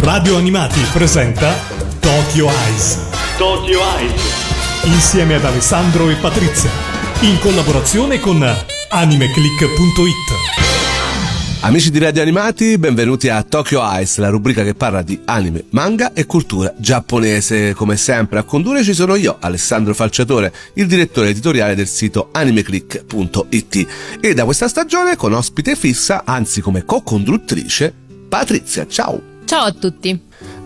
Radio Animati presenta Tokyo Eyes. Tokyo Eyes. Insieme ad Alessandro e Patrizia. In collaborazione con animeclick.it. Amici di Radio Animati, benvenuti a Tokyo Ice, la rubrica che parla di anime, manga e cultura giapponese. Come sempre a condurre ci sono io, Alessandro Falciatore, il direttore editoriale del sito animeclick.it e da questa stagione con ospite fissa, anzi come co-conduttrice, Patrizia. Ciao! Ciao a tutti!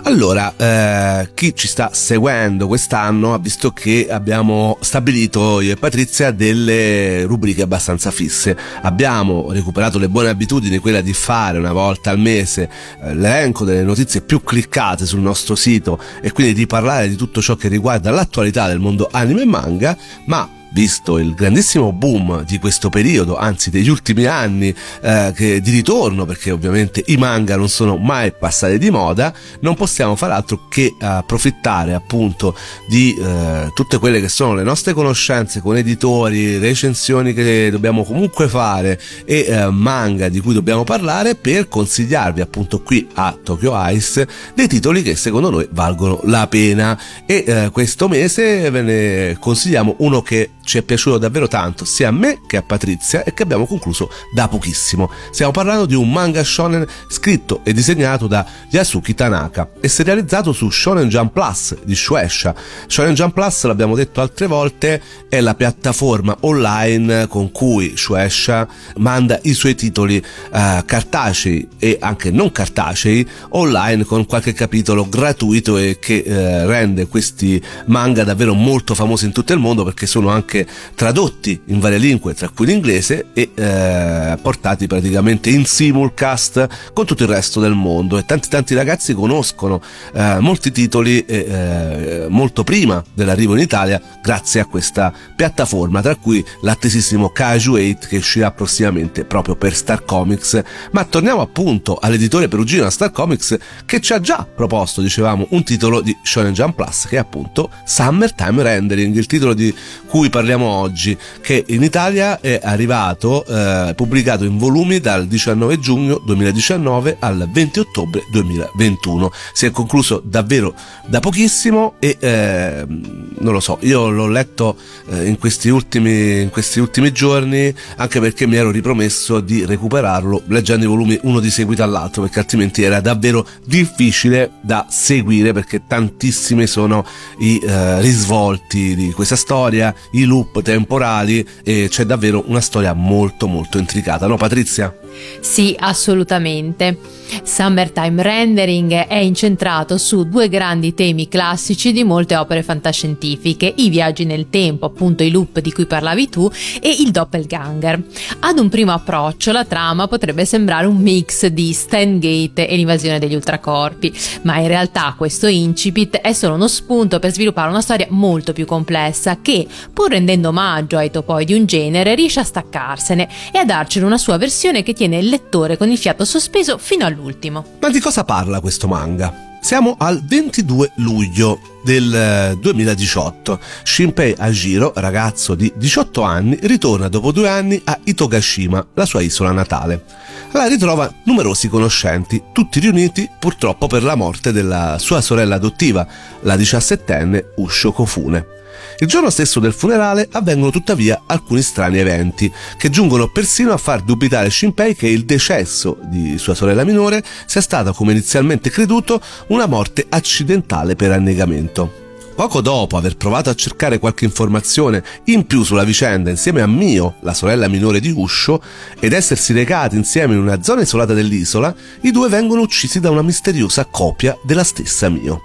Allora, eh, chi ci sta seguendo quest'anno ha visto che abbiamo stabilito io e Patrizia delle rubriche abbastanza fisse. Abbiamo recuperato le buone abitudini, quella di fare una volta al mese eh, l'elenco delle notizie più cliccate sul nostro sito e quindi di parlare di tutto ciò che riguarda l'attualità del mondo anime e manga, ma visto il grandissimo boom di questo periodo, anzi degli ultimi anni eh, che, di ritorno, perché ovviamente i manga non sono mai passati di moda, non possiamo far altro che approfittare appunto di eh, tutte quelle che sono le nostre conoscenze con editori, recensioni che dobbiamo comunque fare e eh, manga di cui dobbiamo parlare per consigliarvi appunto qui a Tokyo Ice dei titoli che secondo noi valgono la pena. E eh, questo mese ve ne consigliamo uno che ci è piaciuto davvero tanto sia a me che a Patrizia e che abbiamo concluso da pochissimo. Stiamo parlando di un manga shonen scritto e disegnato da Yasuki Tanaka e serializzato su Shonen Jump Plus di Shueisha. Shonen Jump Plus, l'abbiamo detto altre volte, è la piattaforma online con cui Shueisha manda i suoi titoli eh, cartacei e anche non cartacei online con qualche capitolo gratuito e che eh, rende questi manga davvero molto famosi in tutto il mondo perché sono anche tradotti in varie lingue, tra cui l'inglese, e eh, portati praticamente in simulcast con tutto il resto del mondo. E tanti tanti ragazzi conoscono eh, molti titoli eh, molto prima dell'arrivo in Italia grazie a questa piattaforma, tra cui l'attesissimo Kaiju 8 che uscirà prossimamente proprio per Star Comics. Ma torniamo appunto all'editore perugino Star Comics che ci ha già proposto, dicevamo, un titolo di Shonen Jump Plus che è appunto Summertime Rendering, il titolo di cui parliamo parliamo oggi, che in Italia è arrivato, eh, pubblicato in volumi dal 19 giugno 2019 al 20 ottobre 2021. Si è concluso davvero da pochissimo e eh, non lo so, io l'ho letto eh, in, questi ultimi, in questi ultimi giorni anche perché mi ero ripromesso di recuperarlo leggendo i volumi uno di seguito all'altro perché altrimenti era davvero difficile da seguire perché tantissimi sono i eh, risvolti di questa storia, i loop temporali e c'è davvero una storia molto molto intricata, no Patrizia? Sì, assolutamente. Summertime Rendering è incentrato su due grandi temi classici di molte opere fantascientifiche, i viaggi nel tempo, appunto i loop di cui parlavi tu, e il doppelganger. Ad un primo approccio la trama potrebbe sembrare un mix di Stangate e l'invasione degli ultracorpi, ma in realtà questo incipit è solo uno spunto per sviluppare una storia molto più complessa che, pur rendendo omaggio ai topoi di un genere, riesce a staccarsene e a darcene una sua versione che tiene il lettore con il fiato sospeso fino all'ultimo. Ma di cosa parla questo manga? Siamo al 22 luglio del 2018. Shinpei Ajiro, ragazzo di 18 anni, ritorna dopo due anni a Itogashima, la sua isola natale. La ritrova numerosi conoscenti, tutti riuniti purtroppo per la morte della sua sorella adottiva, la diciassettenne Usho Kofune. Il giorno stesso del funerale avvengono tuttavia alcuni strani eventi che giungono persino a far dubitare Shinpei che il decesso di sua sorella minore sia stata, come inizialmente creduto, una morte accidentale per annegamento. Poco dopo aver provato a cercare qualche informazione in più sulla vicenda insieme a Mio, la sorella minore di Usho, ed essersi recati insieme in una zona isolata dell'isola, i due vengono uccisi da una misteriosa copia della stessa Mio.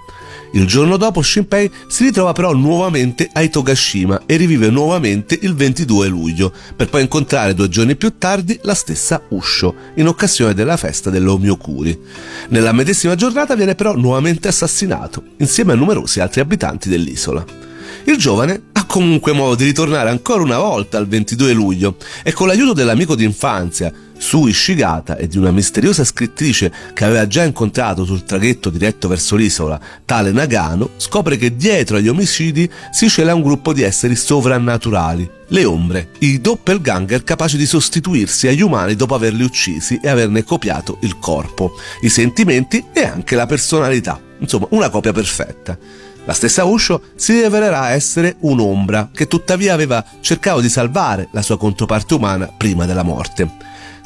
Il giorno dopo Shinpei si ritrova però nuovamente a Itogashima e rivive nuovamente il 22 luglio, per poi incontrare due giorni più tardi la stessa Usho, in occasione della festa dell'Omiokuri. Nella medesima giornata viene però nuovamente assassinato, insieme a numerosi altri abitanti dell'isola. Il giovane ha comunque modo di ritornare ancora una volta al 22 luglio e con l'aiuto dell'amico d'infanzia, su Ishigata e di una misteriosa scrittrice che aveva già incontrato sul traghetto diretto verso l'isola, tale Nagano, scopre che dietro agli omicidi si cela un gruppo di esseri sovrannaturali, le ombre, i doppelganger capaci di sostituirsi agli umani dopo averli uccisi e averne copiato il corpo, i sentimenti e anche la personalità. Insomma, una copia perfetta. La stessa Usho si rivelerà essere un'ombra che tuttavia aveva cercato di salvare la sua controparte umana prima della morte.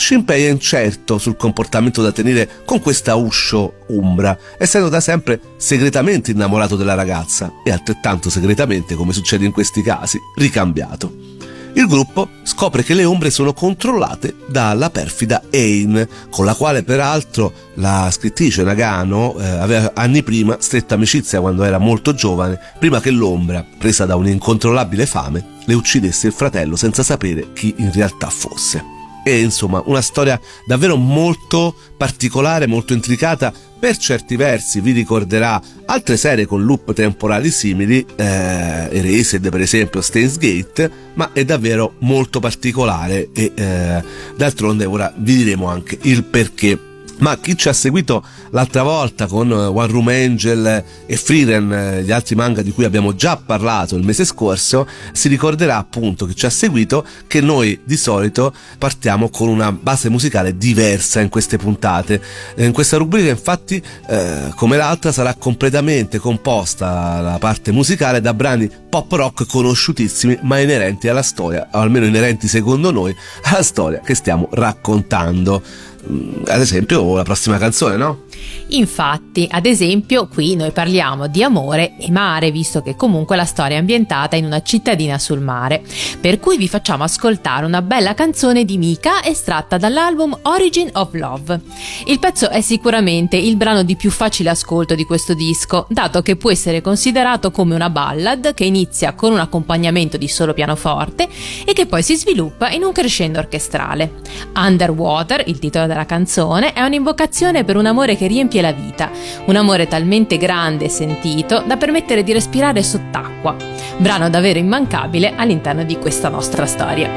Shinpei è incerto sul comportamento da tenere con questa Usho Umbra, essendo da sempre segretamente innamorato della ragazza e altrettanto segretamente, come succede in questi casi, ricambiato il gruppo scopre che le ombre sono controllate dalla perfida Ain, con la quale peraltro la scrittrice Nagano eh, aveva anni prima stretta amicizia quando era molto giovane, prima che l'ombra, presa da un'incontrollabile fame, le uccidesse il fratello senza sapere chi in realtà fosse. E insomma, una storia davvero molto particolare, molto intricata, per certi versi vi ricorderà altre serie con loop temporali simili, eh, Erased per esempio, Stains Gate, ma è davvero molto particolare e eh, d'altronde ora vi diremo anche il perché ma chi ci ha seguito l'altra volta con eh, One Room Angel e Freeren, eh, gli altri manga di cui abbiamo già parlato il mese scorso, si ricorderà appunto che ci ha seguito che noi di solito partiamo con una base musicale diversa in queste puntate. Eh, in questa rubrica infatti, eh, come l'altra, sarà completamente composta la parte musicale da brani pop rock conosciutissimi ma inerenti alla storia, o almeno inerenti secondo noi alla storia che stiamo raccontando. Mm, ad esempio la prossima canzone, no? Infatti, ad esempio, qui noi parliamo di amore e mare, visto che comunque la storia è ambientata in una cittadina sul mare. Per cui vi facciamo ascoltare una bella canzone di Mika estratta dall'album Origin of Love. Il pezzo è sicuramente il brano di più facile ascolto di questo disco, dato che può essere considerato come una ballad che inizia con un accompagnamento di solo pianoforte e che poi si sviluppa in un crescendo orchestrale. Underwater, il titolo della canzone, è un'invocazione per un amore che riempie la vita, un amore talmente grande e sentito da permettere di respirare sott'acqua. Brano davvero immancabile all'interno di questa nostra storia.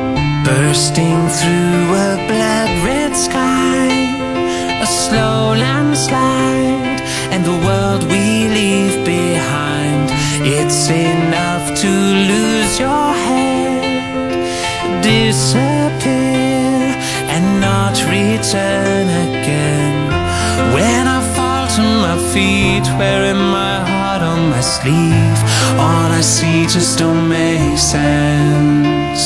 Bursting through a black red sky, a slow landslide, and the world we leave behind. It's enough to lose your head, disappear, not return again. When I fall to my feet, wearing my heart on my sleeve, all I see just don't make sense.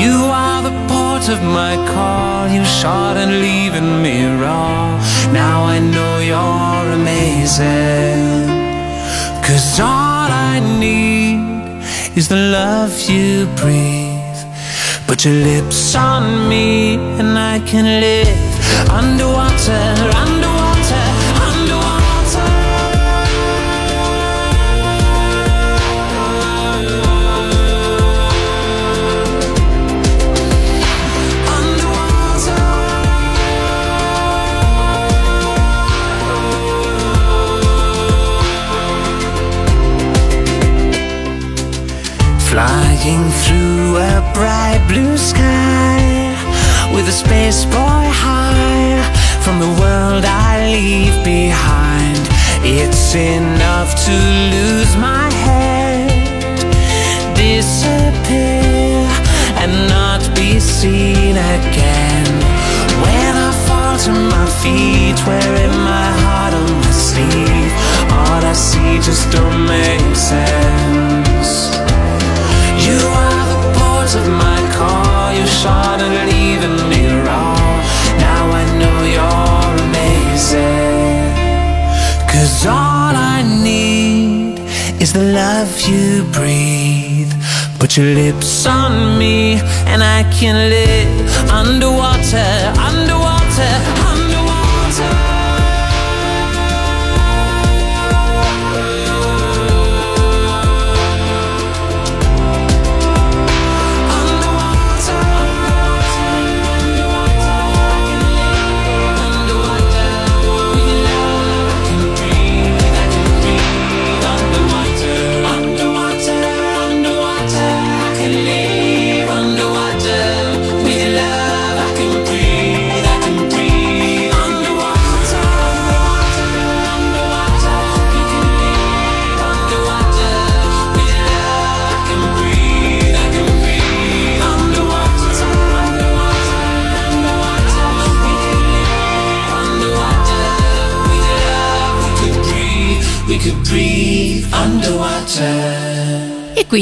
You are the port of my call, you shot and leaving me raw. Now I know you're amazing. Cause all I need is the love you breathe. Put your lips on me and I can live underwater, a bright blue sky with a space boy high from the world I leave behind. It's enough to lose my head, disappear, and not be seen again. When I fall to my feet, wearing my heart on my sleeve, all I see just don't make sense. Shot and leaving me raw. Now I know you're amazing. Cause all I need is the love you breathe. Put your lips on me and I can live underwater, underwater, underwater.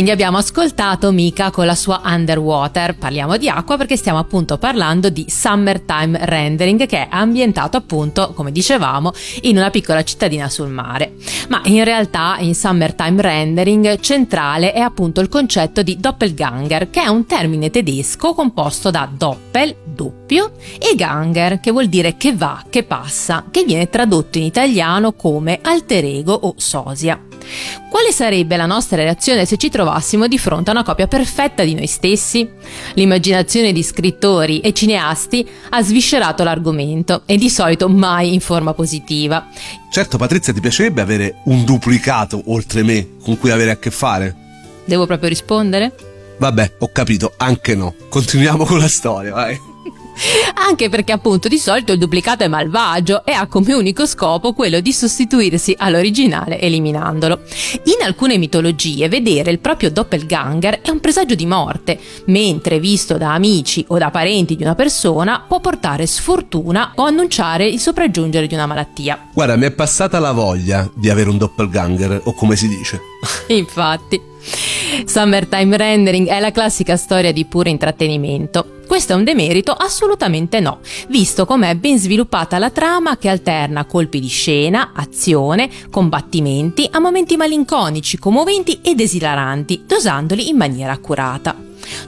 Quindi abbiamo ascoltato Mika con la sua Underwater. Parliamo di acqua perché stiamo appunto parlando di Summertime Rendering che è ambientato appunto, come dicevamo, in una piccola cittadina sul mare. Ma in realtà in Summertime Rendering centrale è appunto il concetto di Doppelganger, che è un termine tedesco composto da Doppel, doppio, e Ganger, che vuol dire che va, che passa, che viene tradotto in italiano come alter ego o sosia. Quale sarebbe la nostra reazione se ci trovassimo di fronte a una copia perfetta di noi stessi? L'immaginazione di scrittori e cineasti ha sviscerato l'argomento e di solito mai in forma positiva. Certo, Patrizia, ti piacerebbe avere un duplicato oltre me con cui avere a che fare? Devo proprio rispondere? Vabbè, ho capito, anche no. Continuiamo con la storia, vai. Anche perché appunto di solito il duplicato è malvagio e ha come unico scopo quello di sostituirsi all'originale eliminandolo. In alcune mitologie vedere il proprio doppelganger è un presagio di morte, mentre visto da amici o da parenti di una persona può portare sfortuna o annunciare il sopraggiungere di una malattia. Guarda, mi è passata la voglia di avere un doppelganger, o come si dice. Infatti. Summertime Rendering è la classica storia di puro intrattenimento. Questo è un demerito? Assolutamente no, visto com'è ben sviluppata la trama che alterna colpi di scena, azione, combattimenti a momenti malinconici, commoventi ed esilaranti, dosandoli in maniera accurata.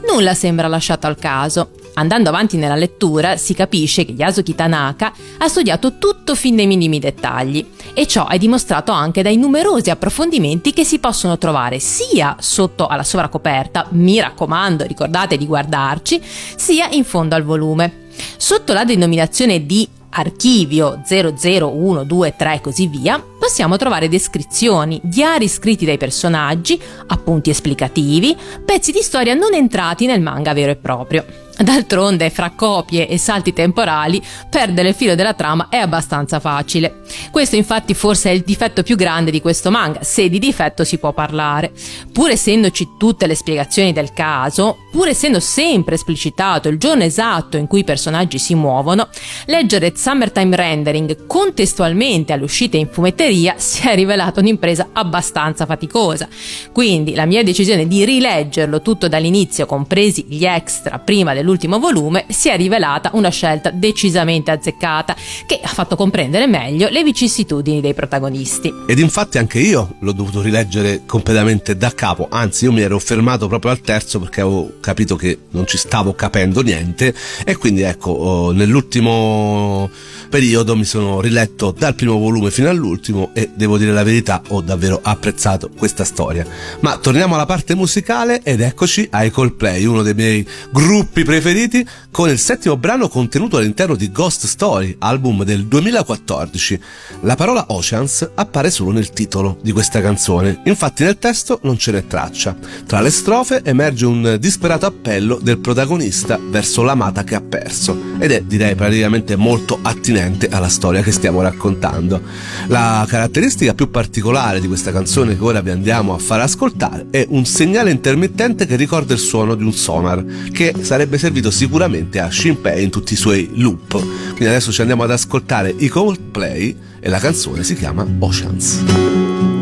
Nulla sembra lasciato al caso. Andando avanti nella lettura si capisce che Yasuki Tanaka ha studiato tutto fin nei minimi dettagli e ciò è dimostrato anche dai numerosi approfondimenti che si possono trovare sia sotto alla sovracoperta, mi raccomando ricordate di guardarci, sia in fondo al volume. Sotto la denominazione di archivio 00123 e così via, possiamo trovare descrizioni, diari scritti dai personaggi, appunti esplicativi, pezzi di storia non entrati nel manga vero e proprio. D'altronde, fra copie e salti temporali, perdere il filo della trama è abbastanza facile. Questo infatti forse è il difetto più grande di questo manga, se di difetto si può parlare. Pur essendoci tutte le spiegazioni del caso, pur essendo sempre esplicitato il giorno esatto in cui i personaggi si muovono, leggere Summertime Rendering contestualmente all'uscita in fumetteria si è rivelata un'impresa abbastanza faticosa. Quindi la mia decisione di rileggerlo tutto dall'inizio, compresi gli extra prima del dell'ultimo volume si è rivelata una scelta decisamente azzeccata che ha fatto comprendere meglio le vicissitudini dei protagonisti. Ed infatti anche io l'ho dovuto rileggere completamente da capo, anzi io mi ero fermato proprio al terzo perché avevo capito che non ci stavo capendo niente e quindi ecco nell'ultimo periodo mi sono riletto dal primo volume fino all'ultimo e devo dire la verità ho davvero apprezzato questa storia. Ma torniamo alla parte musicale ed eccoci ai Coldplay, uno dei miei gruppi preferiti con il settimo brano contenuto all'interno di Ghost Story, album del 2014. La parola Oceans appare solo nel titolo di questa canzone, infatti nel testo non ce n'è traccia. Tra le strofe emerge un disperato appello del protagonista verso l'amata che ha perso ed è direi praticamente molto attinente alla storia che stiamo raccontando. La caratteristica più particolare di questa canzone che ora vi andiamo a far ascoltare è un segnale intermittente che ricorda il suono di un sonar, che sarebbe servito sicuramente a Shinpei in tutti i suoi loop. Quindi adesso ci andiamo ad ascoltare i Coldplay e la canzone si chiama Oceans.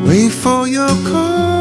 Wait for your call,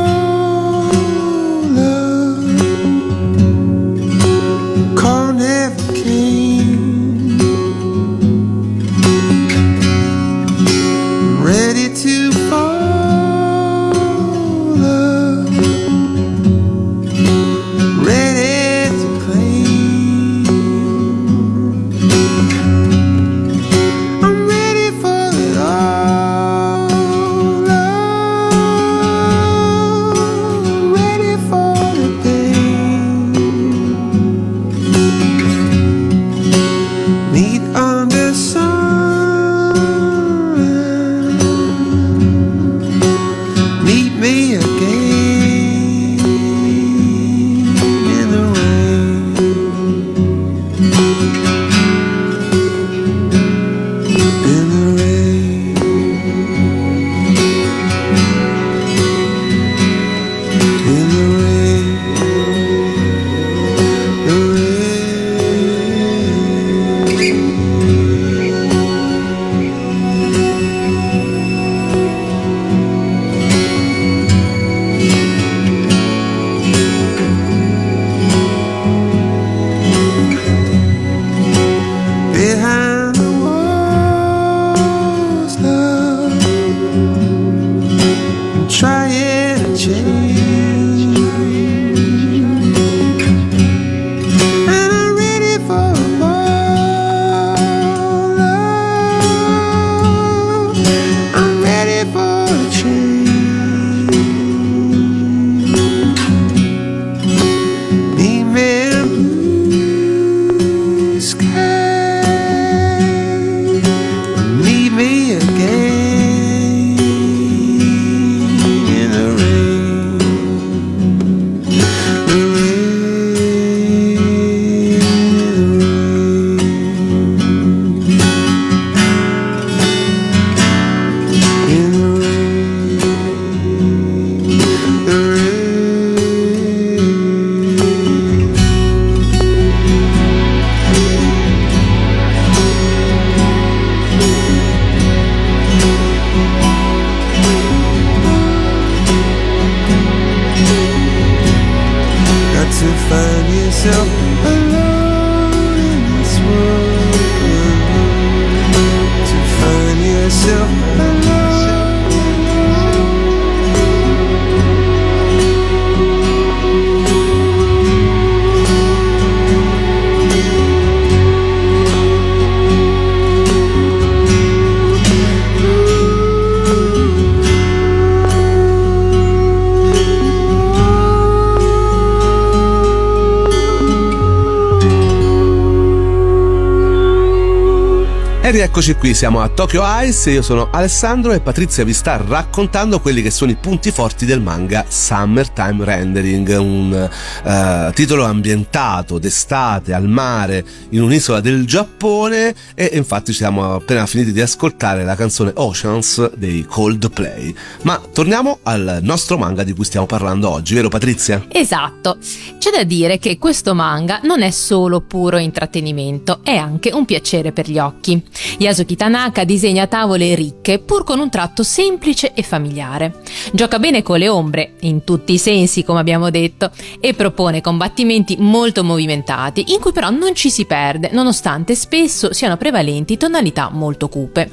rieccoci qui, siamo a Tokyo Ice, io sono Alessandro e Patrizia vi sta raccontando quelli che sono i punti forti del manga Summertime Rendering, un uh, titolo ambientato d'estate al mare in un'isola del Giappone e infatti siamo appena finiti di ascoltare la canzone Oceans dei Coldplay. Ma torniamo al nostro manga di cui stiamo parlando oggi, vero Patrizia? Esatto, c'è da dire che questo manga non è solo puro intrattenimento, è anche un piacere per gli occhi. Yasuki Tanaka disegna tavole ricche pur con un tratto semplice e familiare. Gioca bene con le ombre, in tutti i sensi come abbiamo detto, e propone combattimenti molto movimentati in cui però non ci si perde nonostante spesso siano prevalenti tonalità molto cupe.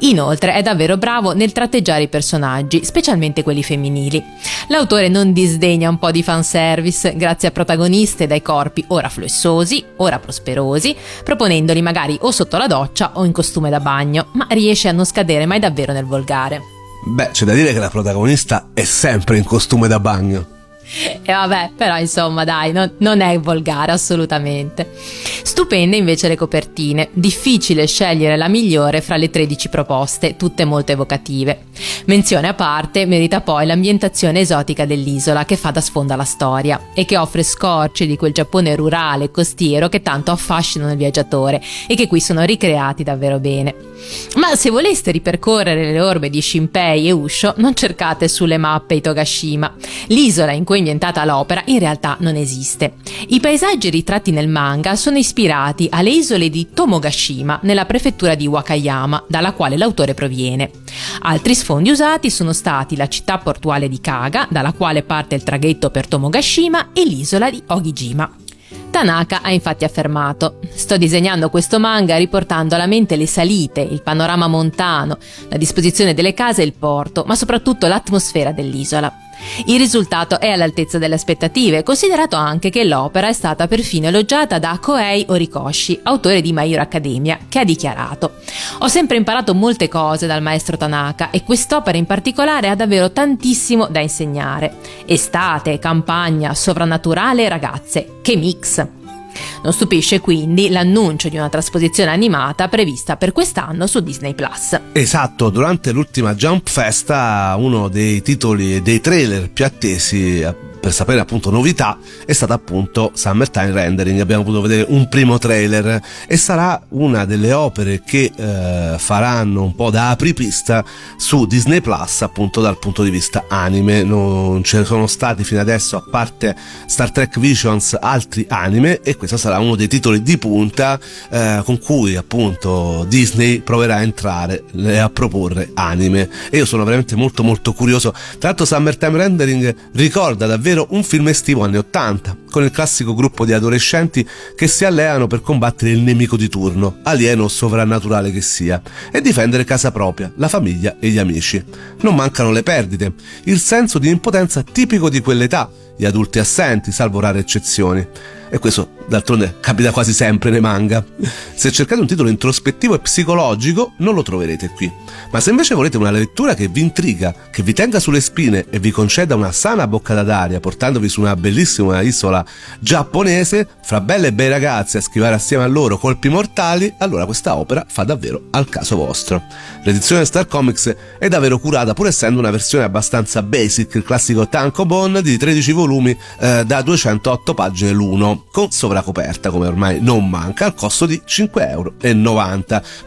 Inoltre è davvero bravo nel tratteggiare i personaggi, specialmente quelli femminili. L'autore non disdegna un po' di fanservice grazie a protagoniste dai corpi ora fluessosi, ora prosperosi, proponendoli magari o sotto la doccia o in costume da bagno, ma riesce a non scadere mai davvero nel volgare. Beh, c'è da dire che la protagonista è sempre in costume da bagno. E vabbè, però insomma dai, non, non, è volgare assolutamente. Stupende invece le copertine, difficile scegliere la migliore fra le 13 proposte, tutte molto evocative. Menzione a parte merita poi l'ambientazione esotica dell'isola che fa da sfondo alla storia e che offre scorci di quel Giappone rurale e costiero che tanto affascinano il viaggiatore e che qui sono ricreati davvero bene. Ma se voleste ripercorrere le orme di Shinpei e Usho, non cercate sulle mappe Itogashima. L'isola in cui ambientata l'opera in realtà non esiste. I paesaggi ritratti nel manga sono ispirati alle isole di Tomogashima, nella prefettura di Wakayama, dalla quale l'autore proviene. Altri sfondi usati sono stati la città portuale di Kaga, dalla quale parte il traghetto per Tomogashima, e l'isola di Ogijima. Tanaka ha infatti affermato: Sto disegnando questo manga riportando alla mente le salite, il panorama montano, la disposizione delle case e il porto, ma soprattutto l'atmosfera dell'isola. Il risultato è all'altezza delle aspettative, considerato anche che l'opera è stata perfino elogiata da Koei Horikoshi, autore di My Hero Academia, che ha dichiarato Ho sempre imparato molte cose dal maestro Tanaka e quest'opera in particolare ha davvero tantissimo da insegnare. Estate, campagna, sovrannaturale e ragazze. Che mix! Non stupisce quindi l'annuncio di una trasposizione animata prevista per quest'anno su Disney Plus. Esatto, durante l'ultima Jump Festa uno dei titoli e dei trailer più attesi per sapere appunto novità è stata appunto Summertime Rendering. Abbiamo potuto vedere un primo trailer e sarà una delle opere che eh, faranno un po' da apripista su Disney Plus appunto dal punto di vista anime. Non ce ne sono stati fino adesso a parte Star Trek Visions altri anime e questo sarà uno dei titoli di punta eh, con cui appunto Disney proverà a entrare e a proporre anime. E io sono veramente molto molto curioso. Tra l'altro Summertime Rendering ricorda davvero ovvero un film estivo anni 80, con il classico gruppo di adolescenti che si alleano per combattere il nemico di turno, alieno o sovrannaturale che sia, e difendere casa propria, la famiglia e gli amici. Non mancano le perdite, il senso di impotenza tipico di quell'età, gli adulti assenti, salvo rare eccezioni. E questo d'altronde capita quasi sempre nei manga. Se cercate un titolo introspettivo e psicologico, non lo troverete qui. Ma se invece volete una lettura che vi intriga, che vi tenga sulle spine e vi conceda una sana boccata d'aria, portandovi su una bellissima isola giapponese, fra belle e bei ragazzi a schivare assieme a loro colpi mortali, allora questa opera fa davvero al caso vostro. L'edizione Star Comics è davvero curata, pur essendo una versione abbastanza basic, il classico tankobon di 13 volumi eh, da 208 pagine l'uno, con sovra coperta come ormai non manca al costo di 5,90 euro.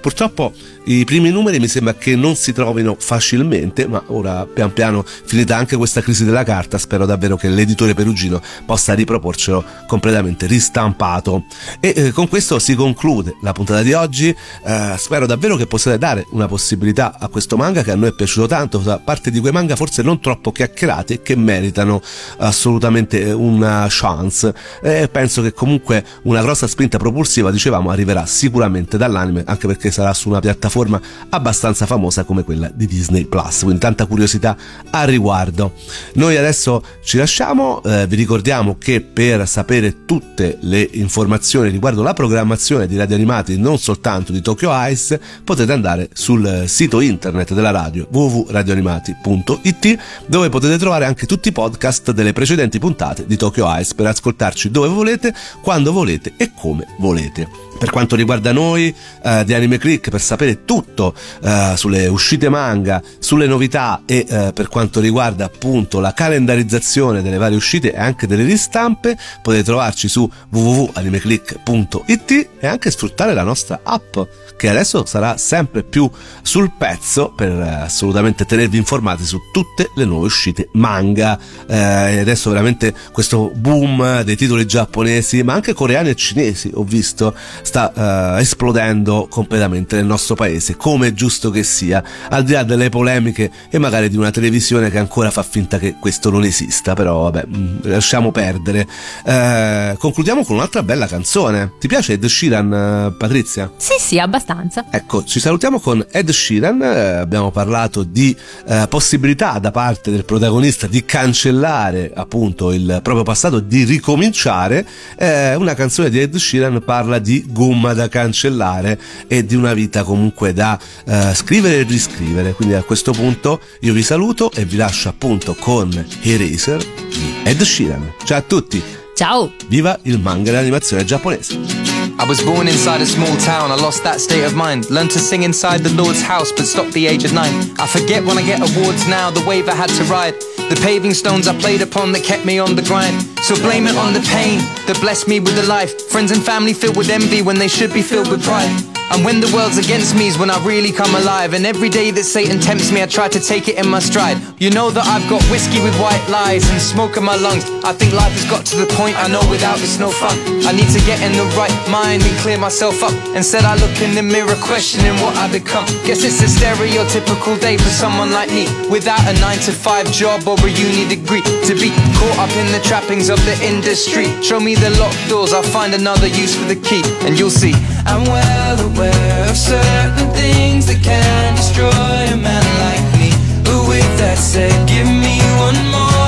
Purtroppo i primi numeri mi sembra che non si trovino facilmente, ma ora pian piano finita anche questa crisi della carta, spero davvero che l'editore perugino possa riproporcelo completamente ristampato. E eh, con questo si conclude la puntata di oggi. Eh, spero davvero che possiate dare una possibilità a questo manga che a noi è piaciuto tanto, da parte di quei manga forse non troppo chiacchierati che meritano assolutamente una chance. E penso che comunque una grossa spinta propulsiva, dicevamo, arriverà sicuramente dall'anime, anche perché sarà su una piattaforma abbastanza famosa come quella di Disney Plus. Quindi tanta curiosità a riguardo. Noi adesso ci lasciamo, eh, vi ricordiamo che per sapere tutte le informazioni riguardo la programmazione di radio animati, non soltanto di Tokyo Ice, potete andare sul sito internet della radio www.radioanimati.it dove potete trovare anche tutti i podcast delle precedenti puntate di Tokyo Ice per ascoltarci dove volete volete, quando volete e come volete. Per quanto riguarda noi eh, di Anime Click, per sapere tutto eh, sulle uscite manga, sulle novità e eh, per quanto riguarda appunto la calendarizzazione delle varie uscite e anche delle ristampe, potete trovarci su www.animeclick.it e anche sfruttare la nostra app che adesso sarà sempre più sul pezzo per eh, assolutamente tenervi informati su tutte le nuove uscite manga. Eh, adesso veramente questo boom dei titoli giapponesi, ma anche coreani e cinesi, ho visto, sta eh, esplodendo completamente nel nostro paese, come è giusto che sia, al di là delle polemiche e magari di una televisione che ancora fa finta che questo non esista, però vabbè, mm, lasciamo perdere. Eh, concludiamo con un'altra bella canzone. Ti piace Ed Sheeran, eh, Patrizia? Sì, sì, abbastanza. Ecco, ci salutiamo con Ed Sheeran, eh, abbiamo parlato di eh, possibilità da parte del protagonista di cancellare appunto il proprio passato, di ricominciare. Eh, una canzone di Ed Sheeran parla di gomma da cancellare e di una vita comunque da eh, scrivere e riscrivere. Quindi a questo punto io vi saluto e vi lascio appunto con Eraser di Ed Sheeran. Ciao a tutti! Ciao! Viva il manga e l'animazione giapponese! I was born inside a small town, I lost that state of mind. Learned to sing inside the Lord's house, but stopped the age of nine. I forget when I get awards now, the wave I had to ride. The paving stones I played upon that kept me on the grind. So blame it on the pain that blessed me with a life. Friends and family filled with envy when they should be filled with pride. And when the world's against me is when I really come alive. And every day that Satan tempts me, I try to take it in my stride. You know that I've got whiskey with white lies and smoke in my lungs. I think life has got to the point I know without it's no fun. I need to get in the right mind and clear myself up. Instead, I look in the mirror, questioning what I become. Guess it's a stereotypical day for someone like me. Without a 9 to 5 job or a uni degree. To be caught up in the trappings of the industry. Show me the locked doors, I'll find another use for the key. And you'll see. I'm well aware of certain things that can destroy a man like me. But with that said, give me one more.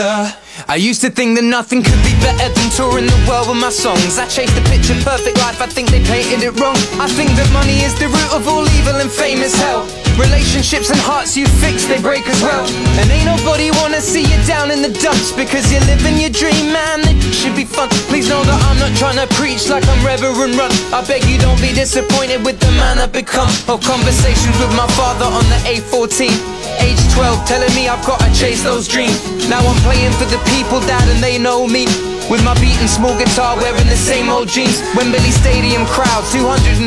I used to think that nothing could be better than touring the world with my songs. I chased the picture perfect life, I think they painted it wrong. I think that money is the root of all evil and fame is hell. Relationships and hearts you fix, they break as well. And ain't nobody wanna see you down in the dumps because you're living your dream, man. It should be fun. Please know that I'm not trying to preach like I'm Reverend Run. I beg you don't be disappointed with the man I've become. Or conversations with my father on the A14. Age 12, telling me I've gotta chase those dreams. Now I'm playing for the people, dad, and they know me. With my beating small guitar, wearing the same old jeans. Wembley Stadium crowd, 240,000.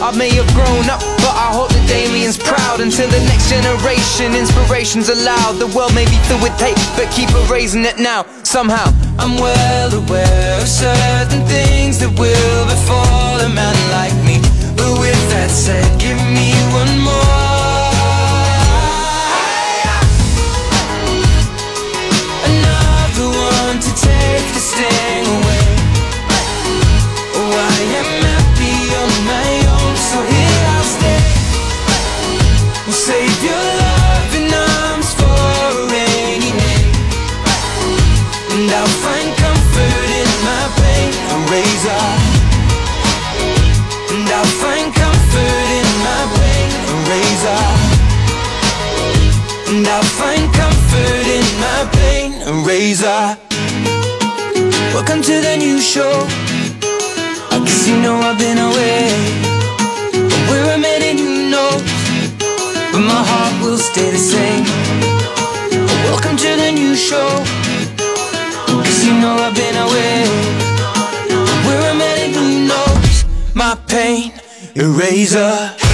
I may have grown up, but I hope that Damien's proud. Until the next generation, inspiration's allowed. The world may be filled with hate, but keep erasing it now. Somehow, I'm well aware of certain things that will befall stay the same. Welcome to the new show. Cause you know I've been away. Where I'm headed, who knows? My pain, eraser.